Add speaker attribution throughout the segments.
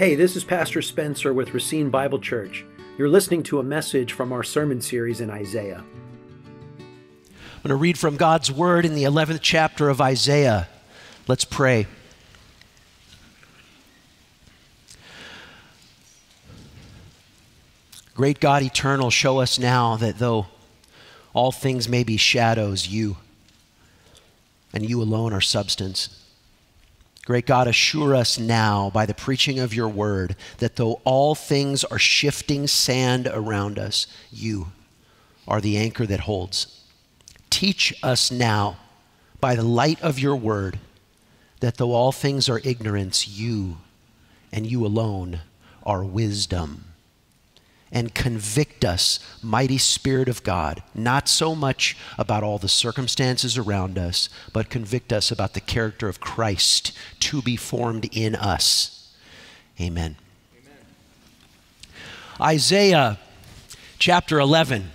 Speaker 1: Hey, this is Pastor Spencer with Racine Bible Church. You're listening to a message from our sermon series in Isaiah.
Speaker 2: I'm going to read from God's Word in the 11th chapter of Isaiah. Let's pray. Great God eternal, show us now that though all things may be shadows, you and you alone are substance. Great God, assure us now by the preaching of your word that though all things are shifting sand around us, you are the anchor that holds. Teach us now by the light of your word that though all things are ignorance, you and you alone are wisdom and convict us, mighty Spirit of God, not so much about all the circumstances around us, but convict us about the character of Christ to be formed in us. Amen. Amen. Isaiah chapter 11,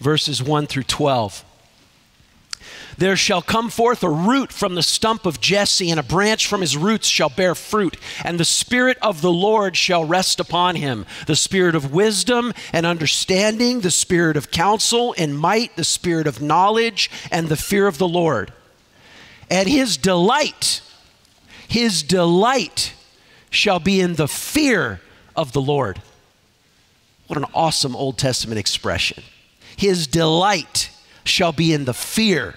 Speaker 2: verses 1 through 12. There shall come forth a root from the stump of Jesse, and a branch from his roots shall bear fruit. And the Spirit of the Lord shall rest upon him the Spirit of wisdom and understanding, the Spirit of counsel and might, the Spirit of knowledge and the fear of the Lord. And his delight, his delight shall be in the fear of the Lord. What an awesome Old Testament expression. His delight shall be in the fear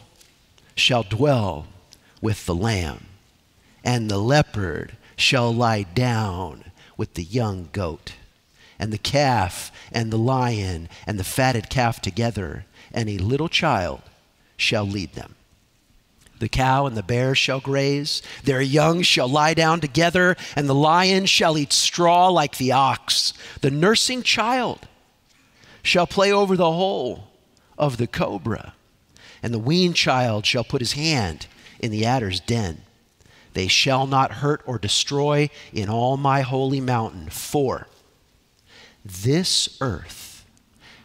Speaker 2: shall dwell with the lamb, and the leopard shall lie down with the young goat, and the calf and the lion and the fatted calf together, and a little child shall lead them. The cow and the bear shall graze, their young shall lie down together, and the lion shall eat straw like the ox. The nursing child shall play over the hole of the cobra and the weaned child shall put his hand in the adder's den. They shall not hurt or destroy in all my holy mountain, for this earth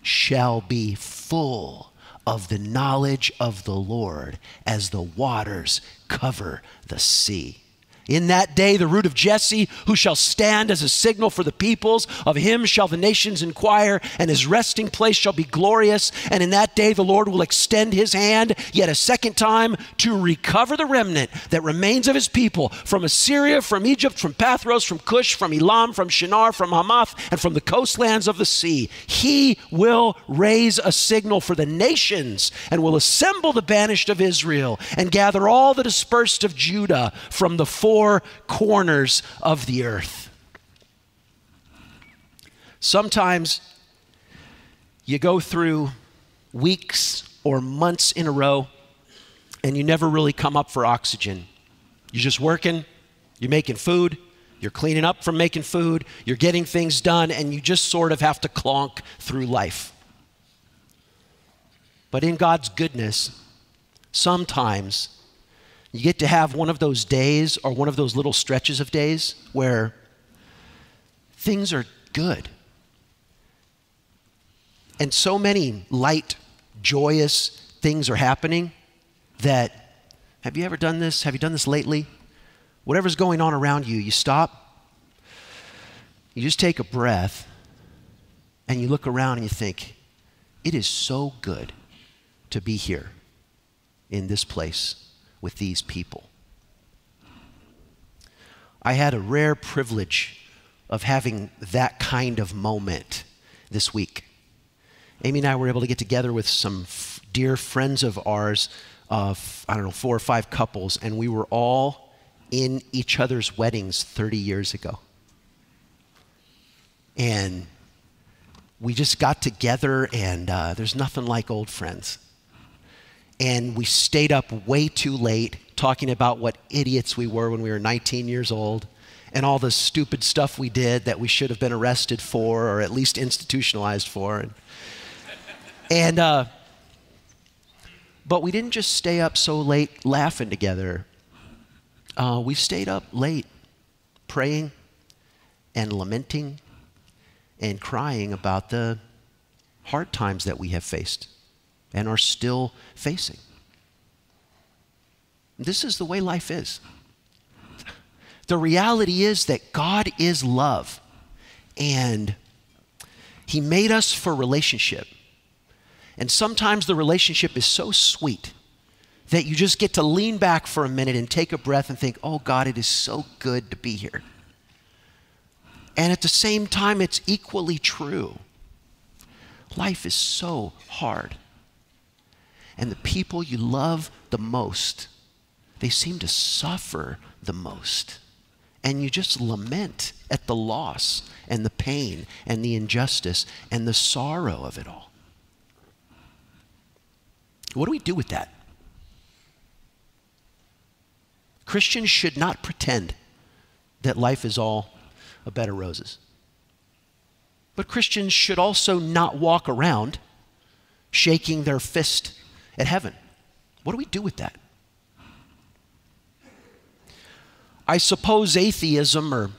Speaker 2: shall be full of the knowledge of the Lord as the waters cover the sea. In that day, the root of Jesse, who shall stand as a signal for the peoples, of him shall the nations inquire, and his resting place shall be glorious. And in that day, the Lord will extend his hand yet a second time to recover the remnant that remains of his people from Assyria, from Egypt, from Pathros, from Cush, from Elam, from Shinar, from Hamath, and from the coastlands of the sea. He will raise a signal for the nations and will assemble the banished of Israel and gather all the dispersed of Judah from the four four corners of the earth. Sometimes you go through weeks or months in a row and you never really come up for oxygen. You're just working, you're making food, you're cleaning up from making food, you're getting things done, and you just sort of have to clonk through life. But in God's goodness, sometimes you get to have one of those days or one of those little stretches of days where things are good. And so many light, joyous things are happening that, have you ever done this? Have you done this lately? Whatever's going on around you, you stop, you just take a breath, and you look around and you think, it is so good to be here in this place with these people. I had a rare privilege of having that kind of moment this week. Amy and I were able to get together with some f- dear friends of ours, of I don't know, four or five couples, and we were all in each other's weddings 30 years ago. And we just got together, and uh, there's nothing like old friends. And we stayed up way too late talking about what idiots we were when we were 19 years old and all the stupid stuff we did that we should have been arrested for or at least institutionalized for. And, and uh, but we didn't just stay up so late laughing together. Uh, we stayed up late praying and lamenting and crying about the hard times that we have faced and are still facing. This is the way life is. The reality is that God is love, and He made us for relationship. And sometimes the relationship is so sweet that you just get to lean back for a minute and take a breath and think, oh God, it is so good to be here. And at the same time, it's equally true. Life is so hard. And the people you love the most, they seem to suffer the most. And you just lament at the loss and the pain and the injustice and the sorrow of it all. What do we do with that? Christians should not pretend that life is all a bed of roses. But Christians should also not walk around shaking their fist at heaven. What do we do with that? I suppose atheism or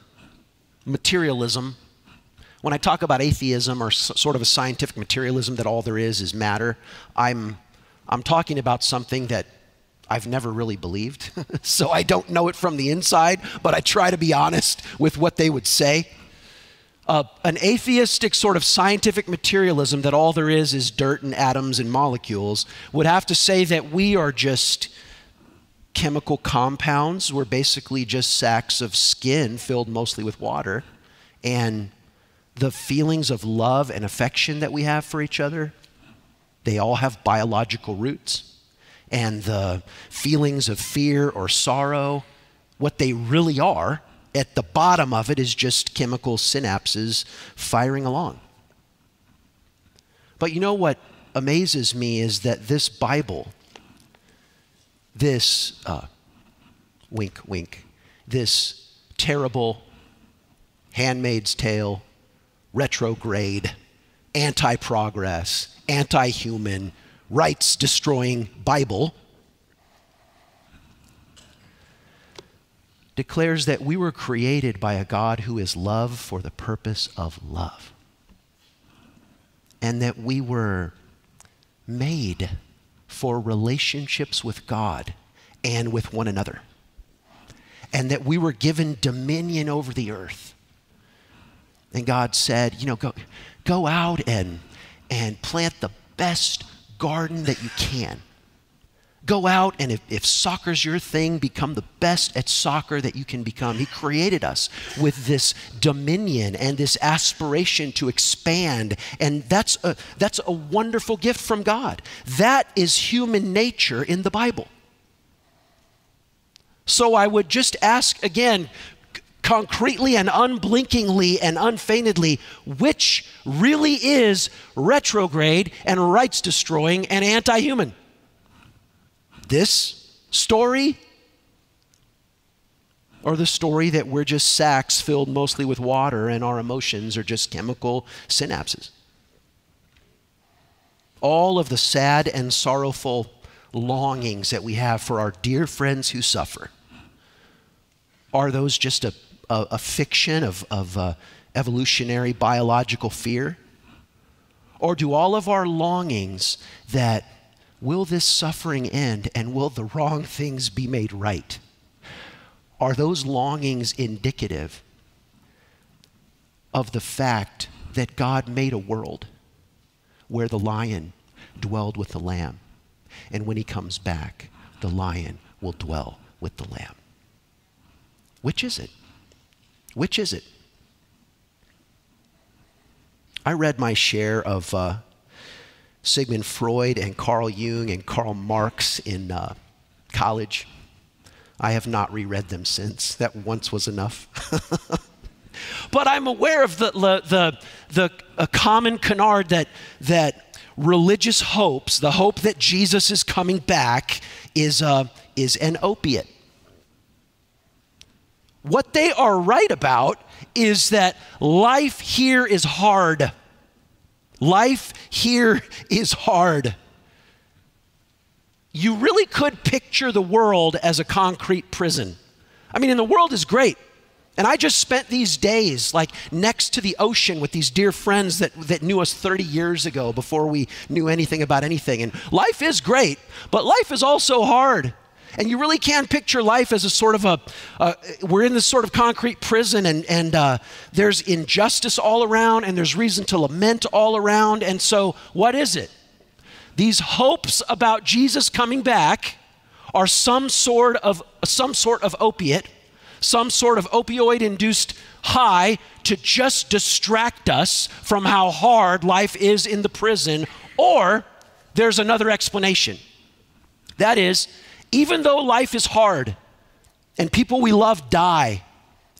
Speaker 2: materialism, when I talk about atheism or sort of a scientific materialism that all there is is matter, I'm, I'm talking about something that I've never really believed. so I don't know it from the inside, but I try to be honest with what they would say. Uh, an atheistic sort of scientific materialism that all there is is dirt and atoms and molecules would have to say that we are just chemical compounds. We're basically just sacks of skin filled mostly with water. And the feelings of love and affection that we have for each other, they all have biological roots and the feelings of fear or sorrow, what they really are, at the bottom of it is just chemical synapses firing along. But you know what amazes me is that this Bible, this uh, wink, wink, this terrible handmaid's tale, retrograde, anti progress, anti human, rights destroying Bible declares that we were created by a God who is love for the purpose of love. And that we were made for relationships with God and with one another. And that we were given dominion over the earth. And God said, you know, go, go out and, and plant the best garden that you can. Go out and if, if soccer's your thing, become the best at soccer that you can become. He created us with this dominion and this aspiration to expand. And that's a, that's a wonderful gift from God. That is human nature in the Bible. So I would just ask again concretely and unblinkingly and unfeignedly which really is retrograde and rights destroying and anti human. This story or the story that we're just sacks filled mostly with water and our emotions are just chemical synapses. All of the sad and sorrowful longings that we have for our dear friends who suffer, are those just a a, a fiction of, of uh, evolutionary biological fear? Or do all of our longings that will this suffering end and will the wrong things be made right? Are those longings indicative of the fact that God made a world where the lion dwelled with the lamb? And when he comes back, the lion will dwell with the lamb. Which is it? Which is it? I read my share of uh, Sigmund Freud and Carl Jung and Karl Marx in uh, college. I have not reread them since. That once was enough. but I'm aware of the, the, the, the common canard that, that religious hopes, the hope that Jesus is coming back, is, uh, is an opiate. What they are right about is that life here is hard. Life here is hard. You really could picture the world as a concrete prison. I mean, and the world is great. And I just spent these days like next to the ocean with these dear friends that, that knew us 30 years ago before we knew anything about anything. And life is great, but life is also hard. And you really can picture life as a sort of a, uh, we're in this sort of concrete prison, and, and uh, there's injustice all around, and there's reason to lament all around. And so, what is it? These hopes about Jesus coming back are some sort of, some sort of opiate, some sort of opioid induced high to just distract us from how hard life is in the prison, or there's another explanation. That is, even though life is hard and people we love die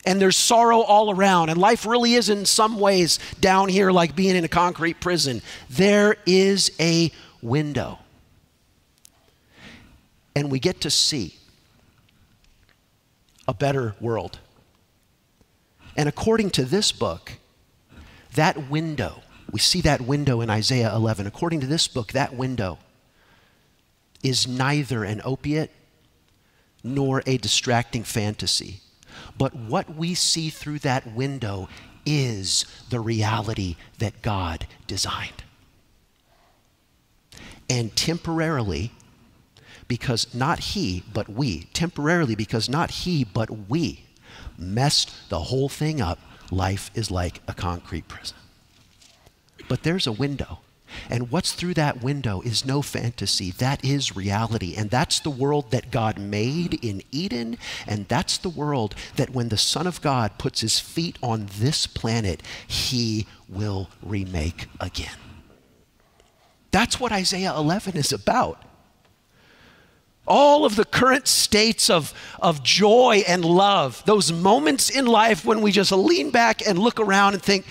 Speaker 2: and there's sorrow all around and life really is in some ways down here like being in a concrete prison, there is a window. And we get to see a better world. And according to this book, that window, we see that window in Isaiah 11. According to this book, that window is neither an opiate nor a distracting fantasy. But what we see through that window is the reality that God designed. And temporarily, because not he, but we, temporarily, because not he, but we messed the whole thing up, life is like a concrete prison. But there's a window and what's through that window is no fantasy. That is reality. And that's the world that God made in Eden. And that's the world that when the Son of God puts his feet on this planet, he will remake again. That's what Isaiah 11 is about. All of the current states of, of joy and love, those moments in life when we just lean back and look around and think,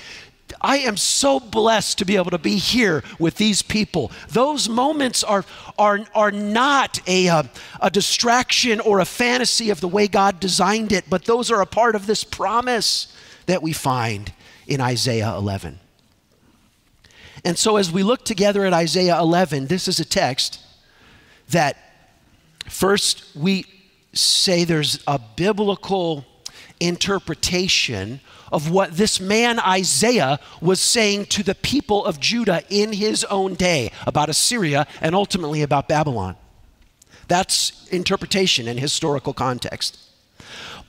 Speaker 2: I am so blessed to be able to be here with these people. Those moments are, are, are not a, uh, a distraction or a fantasy of the way God designed it, but those are a part of this promise that we find in Isaiah 11. And so, as we look together at Isaiah 11, this is a text that first we say there's a biblical interpretation of what this man Isaiah was saying to the people of Judah in his own day about Assyria and ultimately about Babylon. That's interpretation and historical context.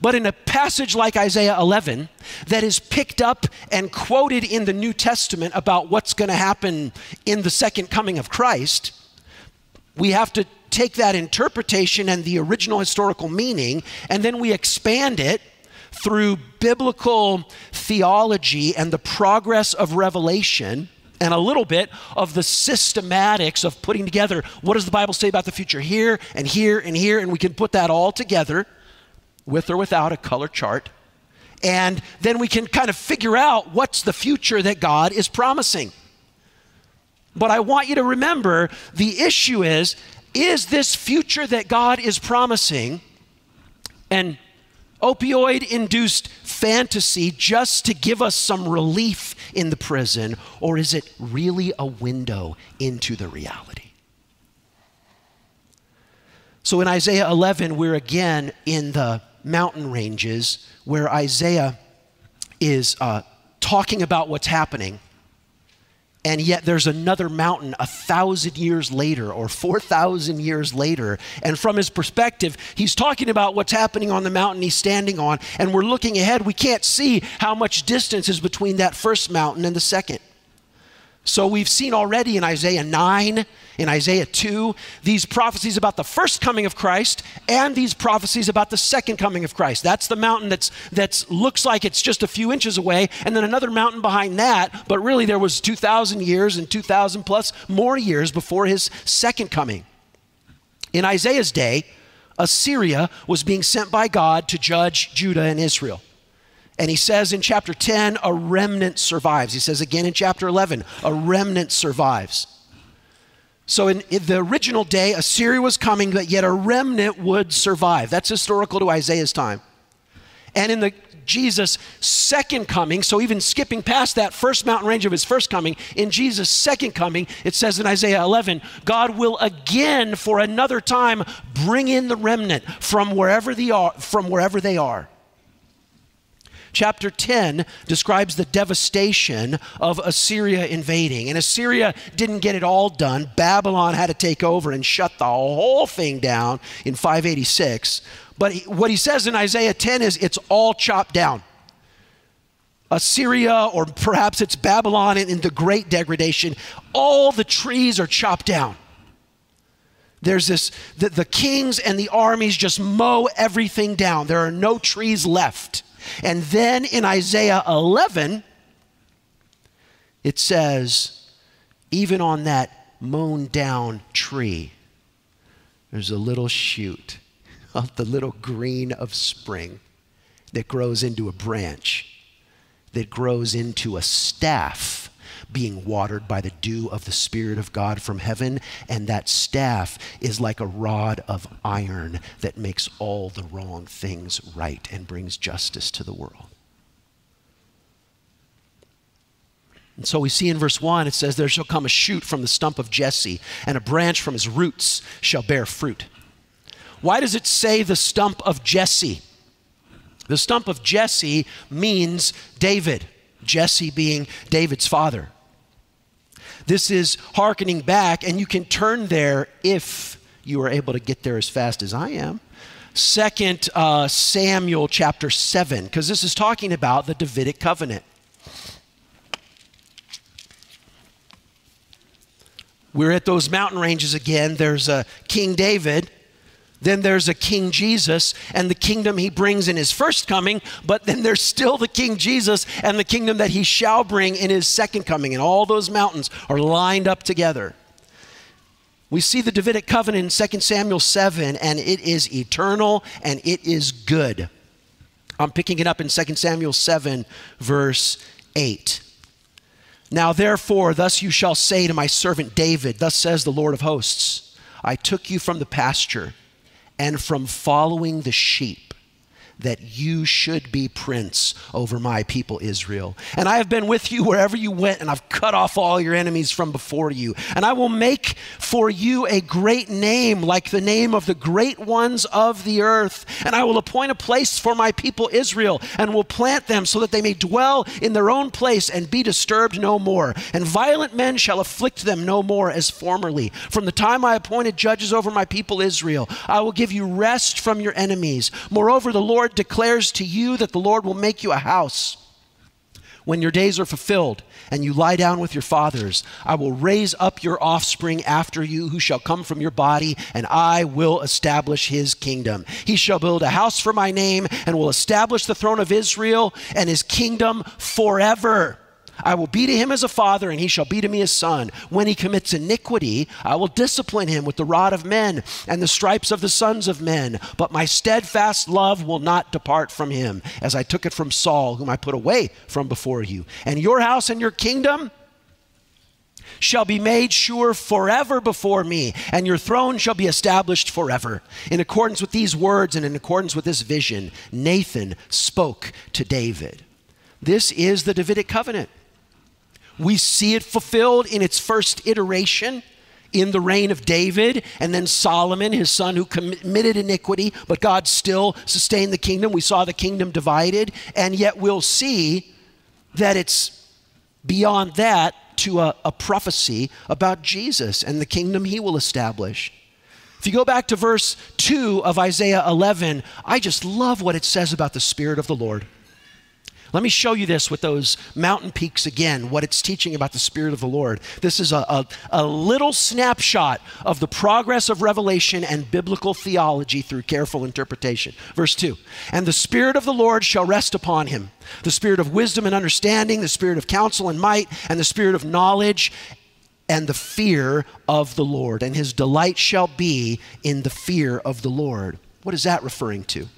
Speaker 2: But in a passage like Isaiah 11, that is picked up and quoted in the New Testament about what's going to happen in the second coming of Christ, we have to take that interpretation and the original historical meaning, and then we expand it through biblical theology and the progress of revelation and a little bit of the systematics of putting together what does the Bible say about the future here and here and here, and we can put that all together with or without a color chart. And then we can kind of figure out what's the future that God is promising. But I want you to remember the issue is is this future that God is promising, and opioid induced fantasy just to give us some relief in the prison, or is it really a window into the reality? So in Isaiah 11, we're again in the mountain ranges where Isaiah is uh, talking about what's happening and yet there's another mountain a thousand years later or 4,000 years later. And from his perspective, he's talking about what's happening on the mountain he's standing on. And we're looking ahead. We can't see how much distance is between that first mountain and the second. So we've seen already in Isaiah 9, in Isaiah 2, these prophecies about the first coming of Christ and these prophecies about the second coming of Christ. That's the mountain that's that's looks like it's just a few inches away and then another mountain behind that, but really there was 2000 years and 2000 plus more years before his second coming. In Isaiah's day, Assyria was being sent by God to judge Judah and Israel. And he says in chapter 10, a remnant survives. He says again in chapter 11, a remnant survives. So, in, in, the original day, Assyria was coming, but yet a remnant would survive. That's historical to Isaiah's time. And in the Jesus' second coming, so even skipping past that first mountain range of his first coming, in Jesus' second coming, it says in Isaiah 11, God will again, for another time, bring in the remnant from wherever they are. From wherever they are. Chapter 10 describes the devastation of Assyria invading. And Assyria didn't get it all done. Babylon had to take over and shut the whole thing down in 586. But what he says in Isaiah 10 is it's all chopped down. Assyria, or perhaps it's Babylon in, in the great degradation, all the trees are chopped down. There's this, the, the kings and the armies just mow everything down. There are no trees left. And then in Isaiah 11, it says, even on that mown down tree, there's a little shoot of the little green of spring that grows into a branch, that grows into a staff being watered by the dew of the Spirit of God from heaven. And that staff is like a rod of iron that makes all the wrong things right and brings justice to the world. And so we see in verse 1, it says, There shall come a shoot from the stump of Jesse, and a branch from his roots shall bear fruit. Why does it say the stump of Jesse? The stump of Jesse means David, Jesse being David's father. This is hearkening back, and you can turn there if you are able to get there as fast as I am. Second uh, Samuel chapter 7, because this is talking about the Davidic covenant. We're at those mountain ranges again. There's a King David then there's a King Jesus and the kingdom he brings in his first coming, but then there's still the King Jesus and the kingdom that he shall bring in his second coming. And all those mountains are lined up together. We see the Davidic covenant in 2 Samuel 7, and it is eternal and it is good. I'm picking it up in 2 Samuel 7, verse 8. Now, therefore, thus you shall say to my servant David, Thus says the Lord of hosts, I took you from the pasture and from following the sheep that you should be prince over my people Israel. And I have been with you wherever you went, and I've cut off all your enemies from before you. And I will make for you a great name, like the name of the great ones of the earth. And I will appoint a place for my people Israel, and will plant them so that they may dwell in their own place and be disturbed no more. And violent men shall afflict them no more as formerly. From the time I appointed judges over my people Israel, I will give you rest from your enemies. Moreover, the Lord Lord declares to you that the Lord will make you a house. When your days are fulfilled and you lie down with your fathers, I will raise up your offspring after you, who shall come from your body, and I will establish his kingdom. He shall build a house for my name and will establish the throne of Israel and his kingdom forever. I will be to him as a father, and he shall be to me as son. When he commits iniquity, I will discipline him with the rod of men and the stripes of the sons of men. But my steadfast love will not depart from him, as I took it from Saul, whom I put away from before you. And your house and your kingdom shall be made sure forever before me, and your throne shall be established forever. In accordance with these words and in accordance with this vision, Nathan spoke to David. This is the Davidic covenant. We see it fulfilled in its first iteration in the reign of David and then Solomon, his son, who committed iniquity, but God still sustained the kingdom. We saw the kingdom divided, and yet we'll see that it's beyond that to a, a prophecy about Jesus and the kingdom he will establish. If you go back to verse 2 of Isaiah 11, I just love what it says about the Spirit of the Lord. Let me show you this with those mountain peaks again, what it's teaching about the Spirit of the Lord. This is a, a, a, little snapshot of the progress of revelation and biblical theology through careful interpretation. Verse 2 And the Spirit of the Lord shall rest upon him the Spirit of wisdom and understanding, the Spirit of counsel and might, and the Spirit of knowledge and the fear of the Lord. And his delight shall be in the fear of the Lord. What is that referring to?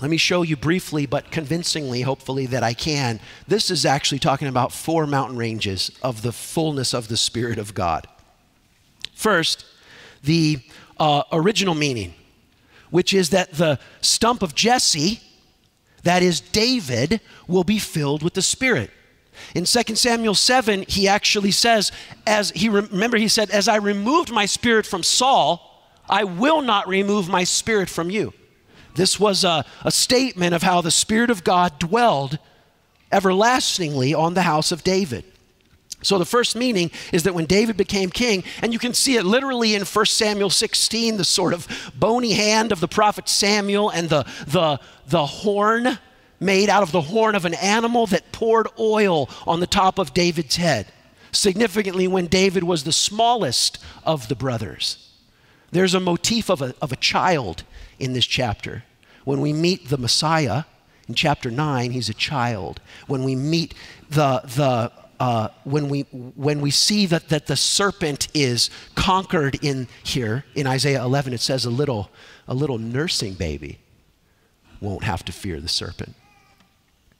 Speaker 2: Let me show you briefly, but convincingly, hopefully, that I can. This is actually talking about four mountain ranges of the fullness of the Spirit of God. First, the uh, original meaning, which is that the stump of Jesse, that is David, will be filled with the Spirit. In 2 Samuel 7, he actually says, as he remember, he said, As I removed my spirit from Saul, I will not remove my spirit from you. This was a, a statement of how the Spirit of God dwelled everlastingly on the house of David. So the first meaning is that when David became king, and you can see it literally in 1 Samuel 16, the sort of bony hand of the prophet Samuel and the, the, the horn made out of the horn of an animal that poured oil on the top of David's head. Significantly, when David was the smallest of the brothers. There's a motif of a, of a child in this chapter. When we meet the Messiah in chapter 9, he's a child. When we meet the, the uh, when, we, when we see that, that the serpent is conquered in here, in Isaiah 11, it says a little, a little nursing baby won't have to fear the serpent.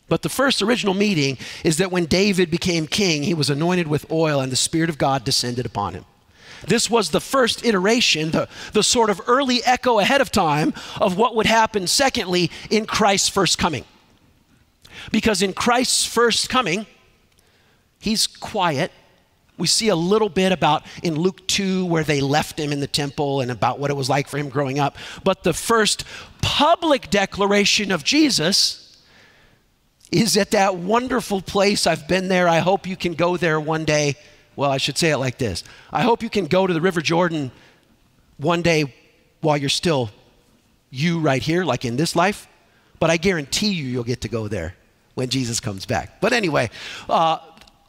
Speaker 2: But the first original meeting is that when David became king, he was anointed with oil and the Spirit of God descended upon him. This was the first iteration, the, the sort of early echo ahead of time of what would happen, secondly, in Christ's first coming. Because in Christ's first coming, He's quiet. We see a little bit about in Luke 2 where they left him in the temple and about what it was like for him growing up. But the first public declaration of Jesus is at that wonderful place. I've been there. I hope you can go there one day. Well, I should say it like this I hope you can go to the River Jordan one day while you're still you right here, like in this life. But I guarantee you, you'll get to go there when Jesus comes back. But anyway, uh,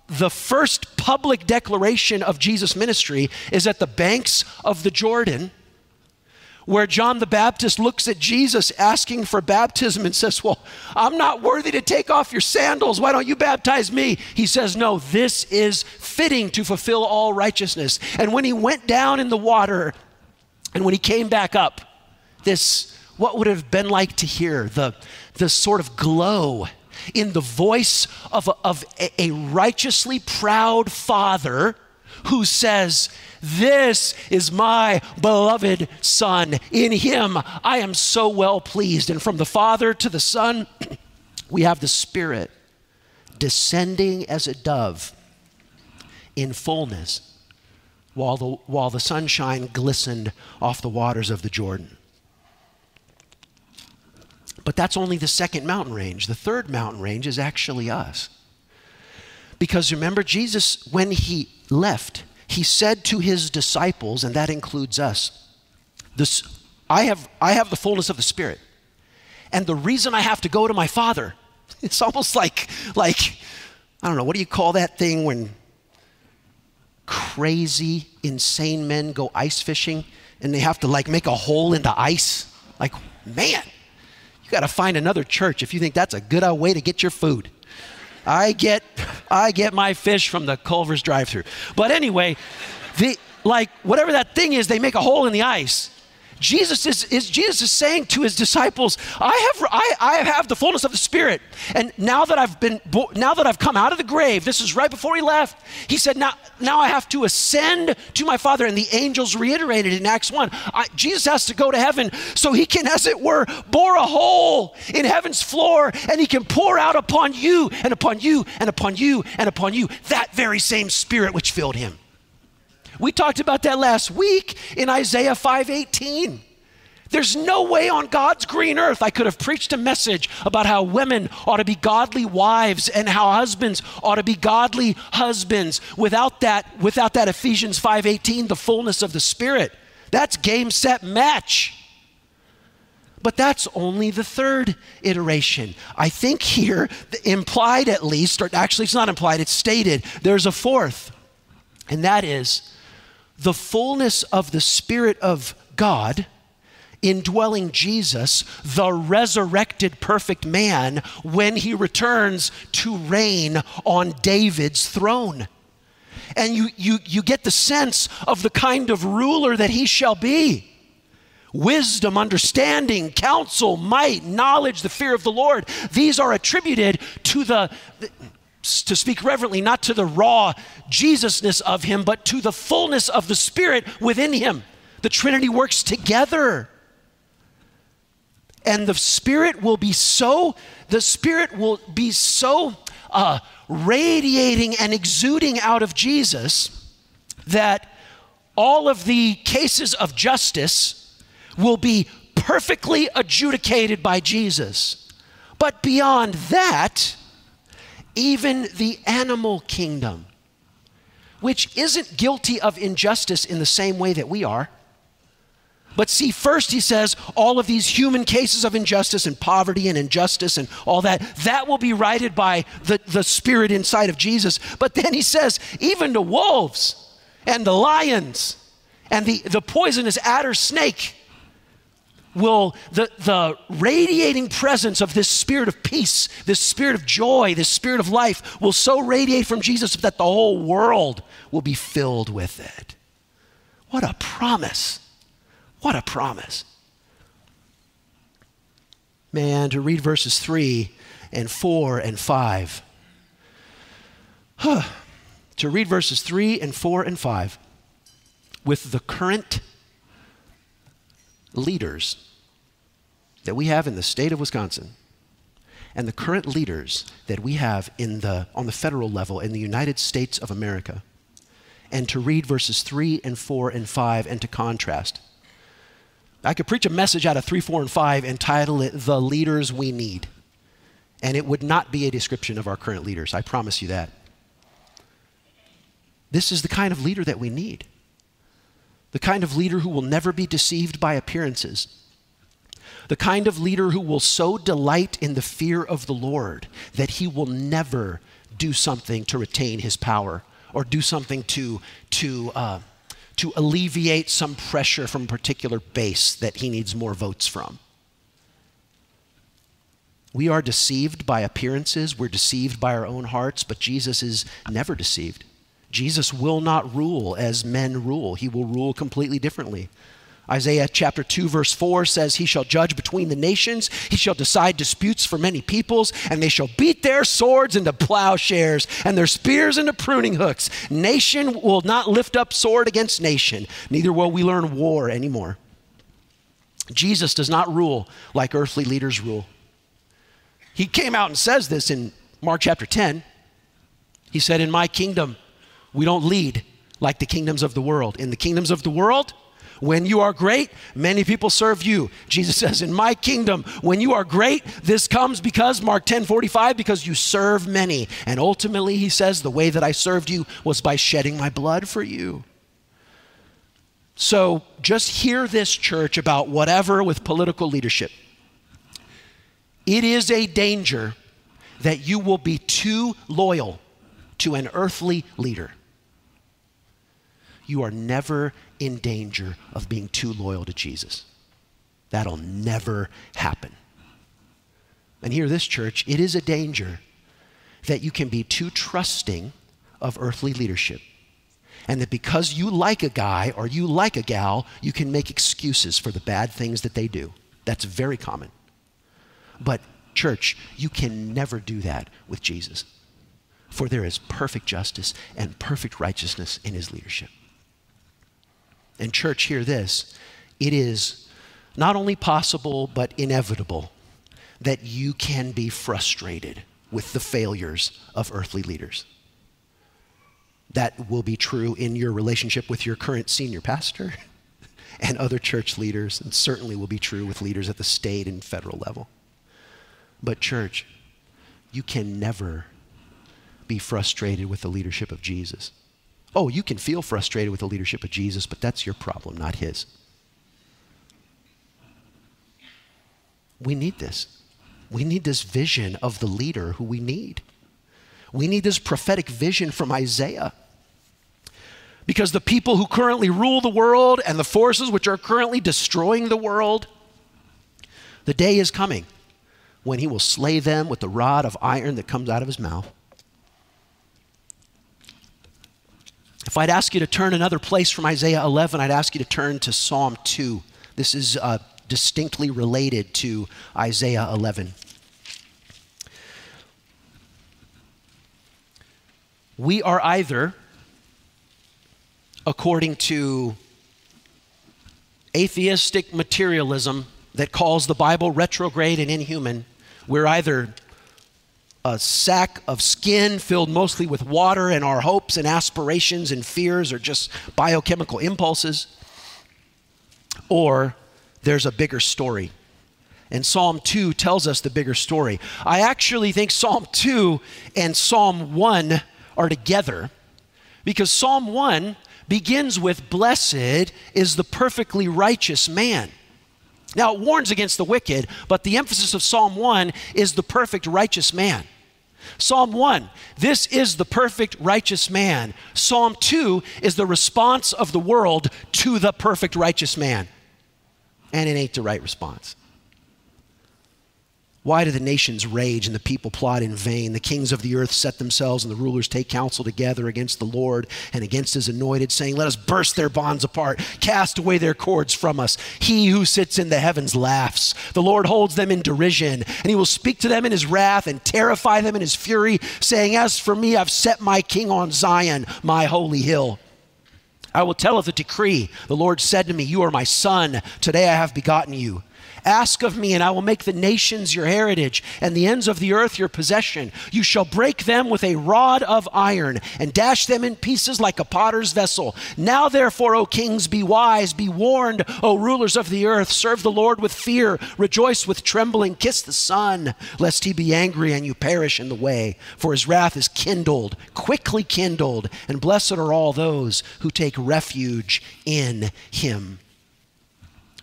Speaker 2: the first public declaration of Jesus' ministry is at the banks of the Jordan, where John the Baptist looks at Jesus asking for baptism and says, Well, I'm not worthy to take off your sandals. Why don't you baptize me? He says, No, this is fitting to fulfill all righteousness. And when he went down in the water and when he came back up, this, what would have been like to hear the, the sort of glow in the voice of a, of a righteously proud father who says, This is my beloved Son. In him I am so well pleased. And from the Father to the Son, we have the Spirit descending as a dove in fullness while the, while the sunshine glistened off the waters of the Jordan. But that's only the second mountain range. The third mountain range is actually us. Because remember, Jesus, when he left, he said to his disciples, and that includes us, this, I, have, I have the fullness of the Spirit. And the reason I have to go to my Father, it's almost like, like, I don't know, what do you call that thing when crazy, insane men go ice fishing and they have to like make a hole in the ice? Like, man, you got to find another church if you think that's a good way to get your food. I get, I get my fish from the Culver's drive-through. But anyway, the like whatever that thing is, they make a hole in the ice Jesus is, is, Jesus is saying to his disciples, I have, I, I have the fullness of the Spirit. And now that I've been, now that I've come out of the grave, this is right before he left, he said, now, now I have to ascend to my Father. And the angels reiterated in Acts 1, I, Jesus has to go to heaven so he can, as it were, bore a hole in heaven's floor and he can pour out upon you and upon you and upon you and upon you that very same Spirit which filled him. We talked about that last week in Isaiah 5:18. There's no way on God's green earth I could have preached a message about how women ought to be godly wives and how husbands ought to be godly husbands without that without that Ephesians 5:18 the fullness of the spirit. That's game set match. But that's only the third iteration. I think here, implied at least, or actually it's not implied, it's stated, there's a fourth. And that is the fullness of the Spirit of God indwelling Jesus, the resurrected perfect man, when he returns to reign on David's throne. And you, you, you get the sense of the kind of ruler that he shall be. wisdom, understanding, counsel, might, knowledge, the fear of the Lord. These are attributed to the, to speak reverently, not to the raw Jesusness of him, but to the fullness of the Spirit within him. The Trinity works together. And the Spirit will be so, the Spirit will be so uh, radiating and exuding out of Jesus that all of the cases of justice will be perfectly adjudicated by Jesus. But beyond that, even the animal kingdom, which isn't guilty of injustice in the same way that we are. But see, first he says all of these human cases of injustice and poverty and injustice and all that, that will be righted by the, the spirit inside of Jesus. But then he says, even the wolves and the lions and the, the poisonous adder snake will the, the radiating presence of this spirit of peace, this spirit of joy, this spirit of life will so radiate from Jesus that the whole world will be filled with it. What a promise! What a promise. Man, to read verses 3 and 4 and 5. Huh. To read verses 3 and 4 and 5 with the current leaders that we have in the state of Wisconsin and the current leaders that we have in the, on the federal level in the United States of America, and to read verses 3 and 4 and 5 and to contrast. I could preach a message out of 3, 4, and 5 and title it The Leaders We Need. And it would not be a description of our current leaders. I promise you that. This is the kind of leader that we need the kind of leader who will never be deceived by appearances, the kind of leader who will so delight in the fear of the Lord that he will never do something to retain his power or do something to, to, uh, to alleviate some pressure from a particular base that he needs more votes from. We are deceived by appearances, we're deceived by our own hearts, but Jesus is never deceived. Jesus will not rule as men rule, he will rule completely differently. Isaiah chapter 2, verse 4 says, He shall judge between the nations, he shall decide disputes for many peoples, and they shall beat their swords into plowshares and their spears into pruning hooks. Nation will not lift up sword against nation, neither will we learn war anymore. Jesus does not rule like earthly leaders rule. He came out and says this in Mark chapter 10. He said, In my kingdom, we don't lead like the kingdoms of the world. In the kingdoms of the world, when you are great, many people serve you. Jesus says, In my kingdom, when you are great, this comes because, Mark 10 45, because you serve many. And ultimately, he says, the way that I served you was by shedding my blood for you. So just hear this, church, about whatever with political leadership. It is a danger that you will be too loyal to an earthly leader you are never in danger of being too loyal to Jesus. That'll never happen. And here, this church, it is a danger that you can be too trusting of earthly leadership. And that because you like a guy or you like a gal, you can make excuses for the bad things that they do. That's very common. But, church, you can never do that with Jesus. For there is perfect justice and perfect righteousness in his leadership. And, church, hear this it is not only possible, but inevitable that you can be frustrated with the failures of earthly leaders. That will be true in your relationship with your current senior pastor and other church leaders, and certainly will be true with leaders at the state and federal level. But, church, you can never be frustrated with the leadership of Jesus. Oh, you can feel frustrated with the leadership of Jesus, but that's your problem, not his. We need this. We need this vision of the leader who we need. We need this prophetic vision from Isaiah. Because the people who currently rule the world and the forces which are currently destroying the world, the day is coming when he will slay them with the rod of iron that comes out of his mouth. If I'd ask you to turn another place from Isaiah 11, I'd ask you to turn to Psalm 2. This is uh, distinctly related to Isaiah 11. We are either, according to atheistic materialism that calls the Bible retrograde and inhuman, we're either a sack of skin filled mostly with water, and our hopes and aspirations and fears are just biochemical impulses, or there's a bigger story. And Psalm 2 tells us the bigger story. I actually think Psalm 2 and Psalm 1 are together because Psalm 1 begins with Blessed is the perfectly righteous man. Now, it warns against the wicked, but the emphasis of Psalm 1 is the perfect righteous man. Psalm 1, this is the perfect righteous man. Psalm 2 is the response of the world to the perfect righteous man. And it ain't the right response. Why do the nations rage and the people plot in vain? The kings of the earth set themselves and the rulers take counsel together against the Lord and against his anointed, saying, Let us burst their bonds apart, cast away their cords from us. He who sits in the heavens laughs. The Lord holds them in derision, and he will speak to them in his wrath and terrify them in his fury, saying, As for me, I've set my king on Zion, my holy hill. I will tell of the decree. The Lord said to me, You are my son. Today I have begotten you. Ask of me, and I will make the nations your heritage and the ends of the earth your possession. You shall break them with a rod of iron and dash them in pieces like a potter's vessel. Now, therefore, O kings, be wise, be warned, O rulers of the earth. Serve the Lord with fear, rejoice with trembling, kiss the Son, lest he be angry and you perish in the way. For his wrath is kindled, quickly kindled, and blessed are all those who take refuge in him.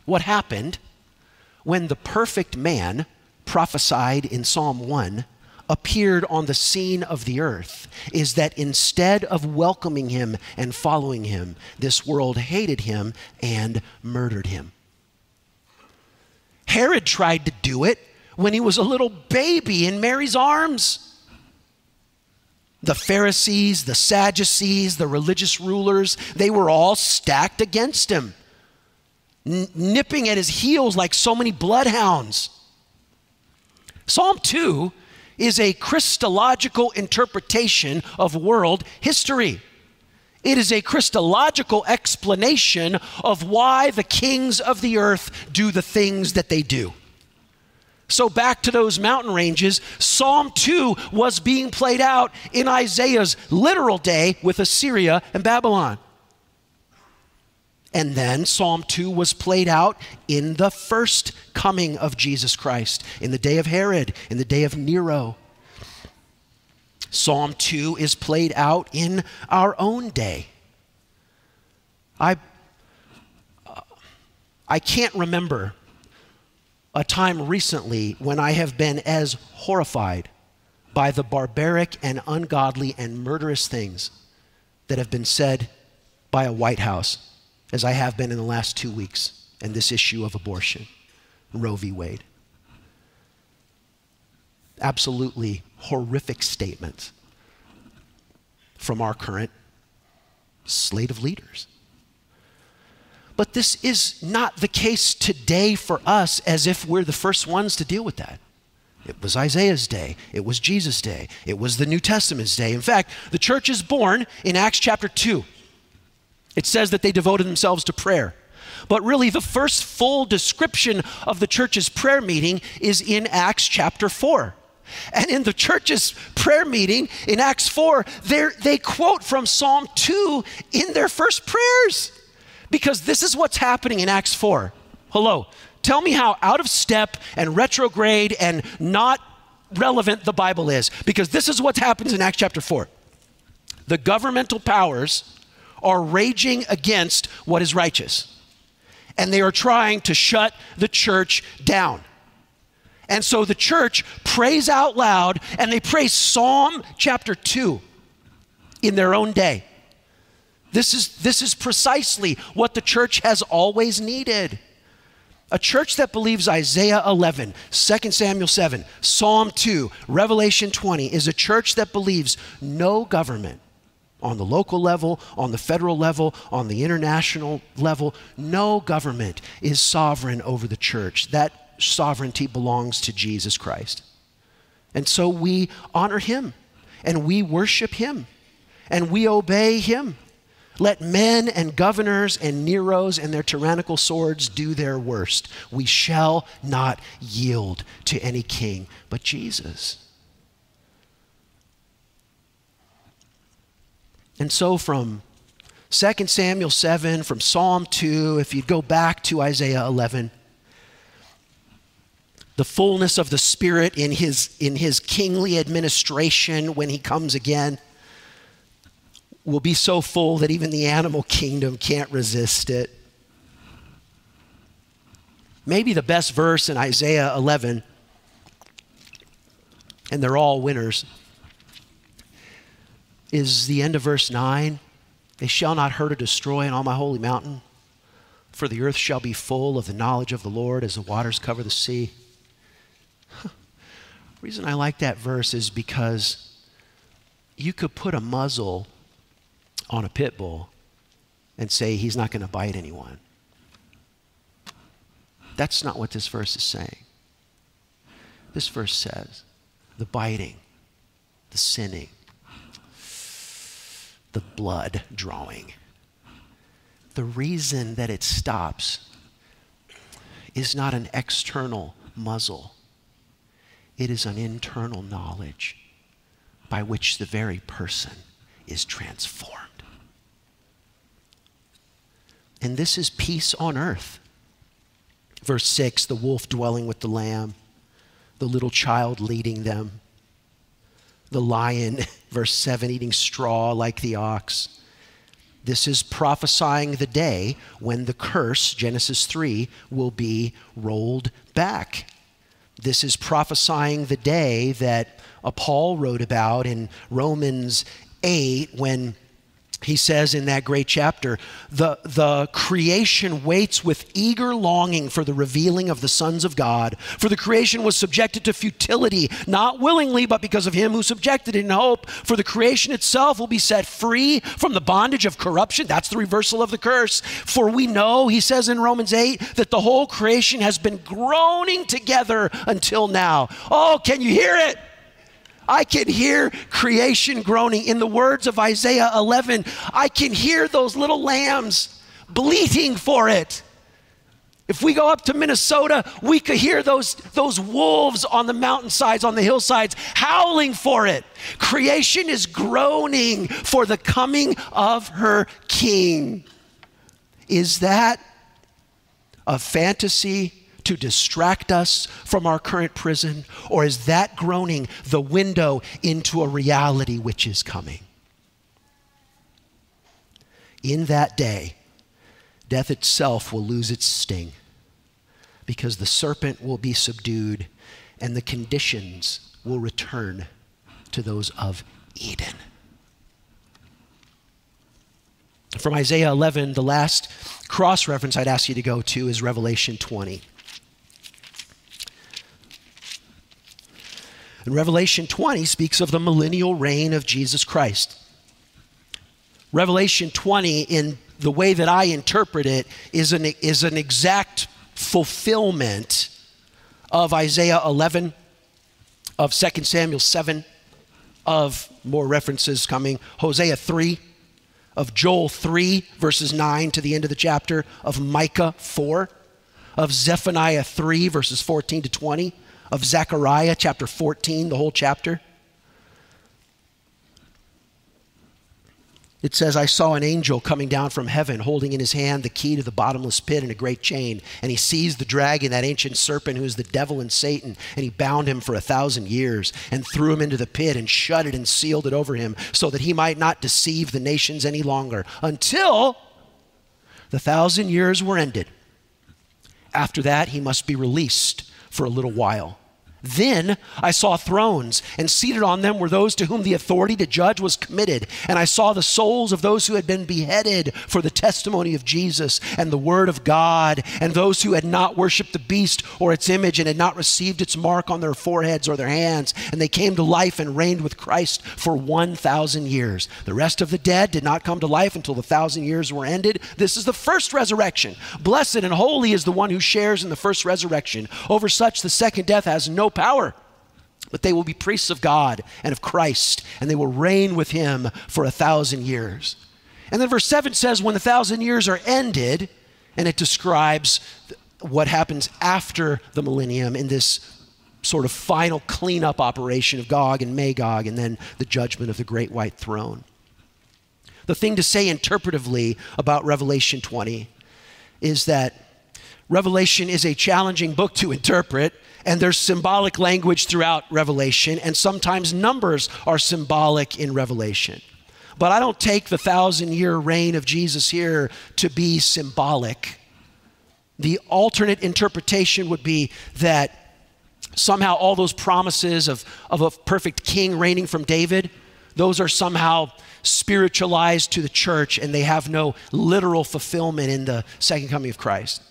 Speaker 2: What happened? When the perfect man prophesied in Psalm 1 appeared on the scene of the earth is that instead of welcoming him and following him, this world hated him and murdered him. Herod tried to do it when he was a little baby in Mary's arms. The Pharisees, the Sadducees, the religious rulers, they were all stacked against him nipping at his heels like so many bloodhounds. Psalm 2 is a Christological interpretation of world history. It is a Christological explanation of why the kings of the earth do the things that they do. So, back to those mountain ranges, Psalm 2 was being played out in Isaiah's literal day with Assyria and Babylon. And then Psalm 2 was played out in the first coming of Jesus Christ, in the day of Herod, in the day of Nero. Psalm 2 is played out in our own day. I, uh, I can't remember a time recently when I have been as horrified by the barbaric and ungodly and murderous things that have been said by a White House as I have been in the last two weeks, and this issue of abortion, Roe v. Wade. Absolutely horrific statements from our current slate of leaders. But this is not the case today for us as if we're the first ones to deal with that. It was Isaiah's day. It was Jesus' day. It was the New Testament's day. In fact, the church is born in Acts chapter 2. It says that they devoted themselves to prayer. But really, the first full description of the church's prayer meeting is in Acts chapter 4. And in the church's prayer meeting in Acts 4, they quote from Psalm 2 in their first prayers. Because this is what's happening in Acts 4. Hello. Tell me how out of step and retrograde and not relevant the Bible is. Because this is what happens in Acts chapter 4. The governmental powers are raging against what is righteous. And they are trying to shut the church down. And so the church prays out loud and they pray Psalm chapter 2 in their own day. This is, this is precisely what the church has always needed. A church that believes Isaiah 11, 2 Samuel 7, Psalm 2, Revelation 20 is a church that believes no government on the local level, on the federal level, on the international level. No government is sovereign over the church. That sovereignty belongs to Jesus Christ. And so we honor him and we worship him and we obey him. Let men and governors and Neros and their tyrannical swords do their worst. We shall not yield to any king but Jesus. And so from 2 Samuel 7, from Psalm 2, if you go back to Isaiah 11, the fullness of the Spirit in his, in his kingly administration when he comes again will be so full that even the animal kingdom can't resist it. Maybe the best verse in Isaiah 11, and they're all winners, is the end of verse 9. They shall not hurt or destroy in all my holy mountain, for the earth shall be full of the knowledge of the Lord as the waters cover the sea. The reason I like that verse is because you could put a muzzle on a pit bull and say he's not going to bite anyone. That's not what this verse is saying. This verse says the biting, the sinning, the blood drawing. The reason that it stops is not an external muzzle, it is an internal knowledge by which the very person is transformed. And this is peace on earth. Verse 6 the wolf dwelling with the lamb, the little child leading them, the lion, verse 7, eating straw like the ox. This is prophesying the day when the curse, Genesis 3, will be rolled back. This is prophesying the day that Paul wrote about in Romans 8 when he says in that great chapter the, the creation waits with eager longing for the revealing of the sons of God. For the creation was subjected to futility, not willingly, but because of him who subjected it in hope. For the creation itself will be set free from the bondage of corruption. That's the reversal of the curse. For we know, he says in Romans 8, that the whole creation has been groaning together until now. Oh, can you hear it? I can hear creation groaning. In the words of Isaiah 11, I can hear those little lambs bleating for it. If we go up to Minnesota, we could hear those, those wolves on the mountainsides, on the hillsides, howling for it. Creation is groaning for the coming of her king. Is that a fantasy to distract us from our current prison? Or is that groaning the window into a reality which is coming? In that day, death itself will lose its sting because the serpent will be subdued and the conditions will return to those of Eden. From Isaiah 11, the last cross reference I'd ask you to go to is Revelation 20. And Revelation 20 speaks of the millennial reign of Jesus Christ. Revelation 20, in the way that I interpret it, is an, is an exact fulfillment of Isaiah 11, of 2 Samuel 7, of more references coming, Hosea 3, of Joel 3, verses 9 to the end of the chapter, of Micah 4, of Zephaniah 3, verses 14 to 20 of Zechariah chapter 14, the whole chapter. It says, I saw an angel coming down from heaven, holding in his hand the key to the bottomless pit and a great chain. And he seized the dragon, that ancient serpent who is the devil and Satan, and he bound him for a thousand years and threw him into the pit and shut it and sealed it over him so that he might not deceive the nations any longer until the thousand years were ended. After that, he must be released for a little while. Then I saw thrones, and seated on them were those to whom the authority to judge was committed. And I saw the souls of those who had been beheaded for the testimony of Jesus and the word of God, and those who had not worshiped the beast or its image and had not received its mark on their foreheads or their hands. And they came to life and reigned with Christ for 1,000 years. The rest of the dead did not come to life until the thousand years were ended. This is the first resurrection. Blessed and holy is the one who shares in the first resurrection. Over such, the second death has no power. But they will be priests of God and of Christ, and they will reign with him for a thousand years. And then verse 7 says, When the thousand years are ended, and it describes what happens after the millennium in this sort of final cleanup operation of Gog and Magog, and then the judgment of the great white throne. The thing to say interpretively about Revelation 20 is that Revelation is a challenging book to interpret and there's symbolic language throughout Revelation, and sometimes numbers are symbolic in Revelation. But I don't take the thousand year reign of Jesus here to be symbolic. The alternate interpretation would be that somehow all those promises of, of a perfect king reigning from David, those are somehow spiritualized to the church and they have no literal fulfillment in the second coming of Christ.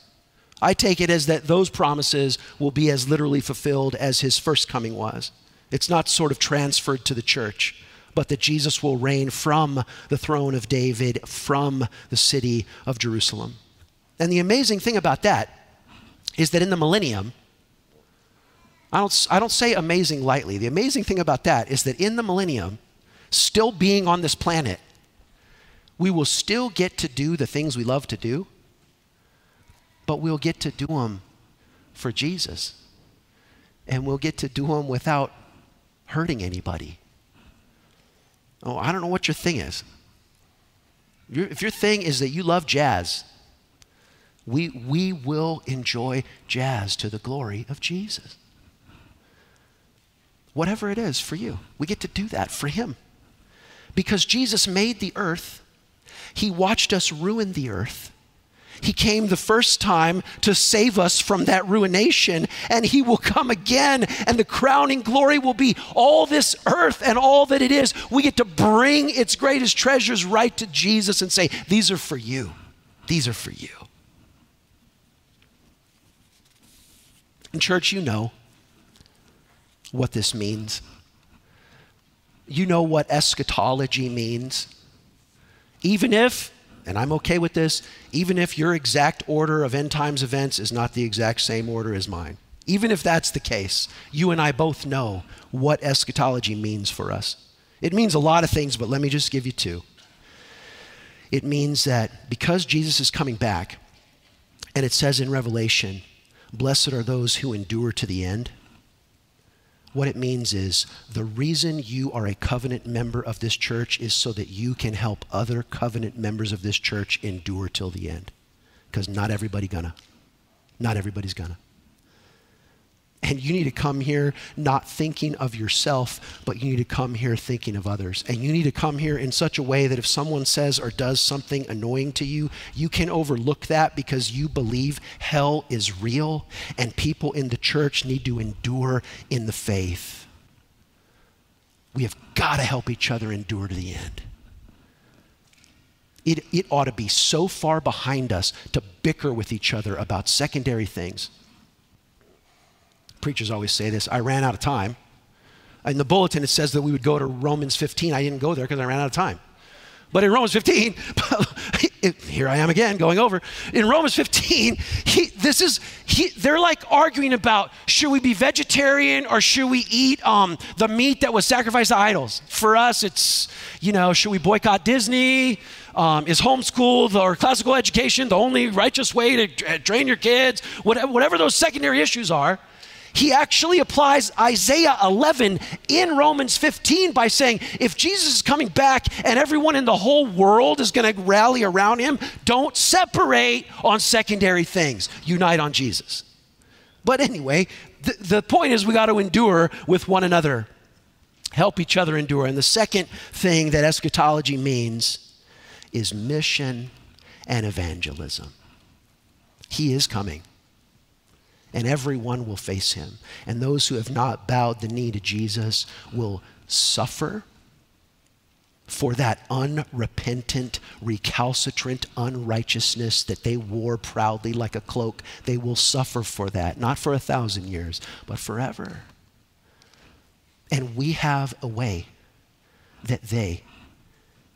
Speaker 2: I take it as that those promises will be as literally fulfilled as his first coming was. It's not sort of transferred to the church, but that Jesus will reign from the throne of David, from the city of Jerusalem. And the amazing thing about that is that in the millennium, I don't, I don't say amazing lightly. The amazing thing about that is that in the millennium, still being on this planet, we will still get to do the things we love to do but we'll get to do them for Jesus. And we'll get to do them without hurting anybody. Oh, I don't know what your thing is. If your thing is that you love jazz, we, we will enjoy jazz to the glory of Jesus. Whatever it is for you, we get to do that for Him. Because Jesus made the earth, He watched us ruin the earth, he came the first time to save us from that ruination, and He will come again, and the crowning glory will be all this earth and all that it is. We get to bring its greatest treasures right to Jesus and say, These are for you. These are for you. In church, you know what this means. You know what eschatology means. Even if and I'm okay with this, even if your exact order of end times events is not the exact same order as mine. Even if that's the case, you and I both know what eschatology means for us. It means a lot of things, but let me just give you two. It means that because Jesus is coming back, and it says in Revelation, blessed are those who endure to the end. What it means is the reason you are a covenant member of this church is so that you can help other covenant members of this church endure till the end. Because not everybody gonna. Not everybody's gonna. And you need to come here not thinking of yourself, but you need to come here thinking of others. And you need to come here in such a way that if someone says or does something annoying to you, you can overlook that because you believe hell is real and people in the church need to endure in the faith. We have got to help each other endure to the end. It, it ought to be so far behind us to bicker with each other about secondary things Preachers always say this I ran out of time. In the bulletin, it says that we would go to Romans 15. I didn't go there because I ran out of time. But in Romans 15, here I am again going over. In Romans 15, he, this is he, they're like arguing about should we be vegetarian or should we eat um, the meat that was sacrificed to idols? For us, it's you know should we boycott Disney? Um, is homeschool or classical education the only righteous way to train your kids? Whatever, whatever those secondary issues are he actually applies Isaiah 11 in Romans 15 by saying, if Jesus is coming back and everyone in the whole world is going to rally around him, don't separate on secondary things. Unite on Jesus. But anyway, the, the point is we got to endure with one another, help each other endure. And the second thing that eschatology means is mission and evangelism. He is coming. And everyone will face him. And those who have not bowed the knee to Jesus will suffer for that unrepentant, recalcitrant unrighteousness that they wore proudly like a cloak. They will suffer for that, not for a thousand years, but forever. And we have a way that they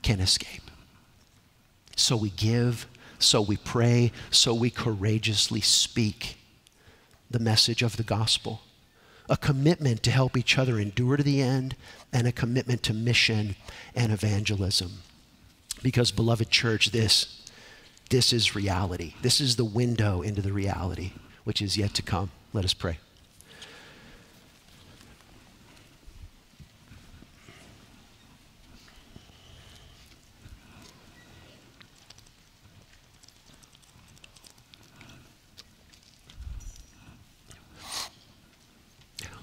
Speaker 2: can escape. So we give, so we pray, so we courageously speak the message of the gospel. A commitment to help each other endure to the end, and a commitment to mission and evangelism. Because, beloved church, this, this is reality. This is the window into the reality which is yet to come. Let us pray.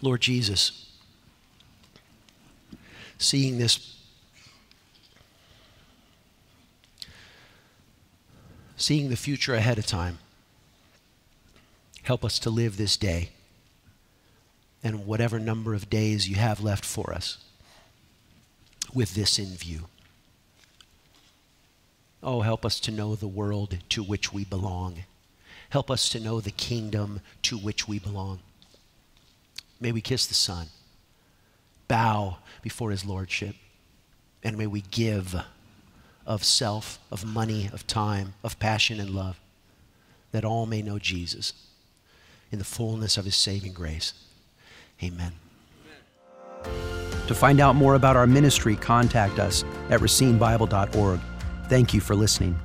Speaker 2: Lord Jesus, seeing this, seeing the future ahead of time, help us to live this day and whatever number of days you have left for us with this in view. Oh, help us to know the world to which we belong. Help us to know the kingdom to which we belong. May we kiss the Son, bow before his lordship, and may we give of self, of money, of time, of passion and love, that all may know Jesus in the fullness of his saving grace. Amen.
Speaker 1: To find out more about our ministry, contact us at racinebible.org. Thank you for listening.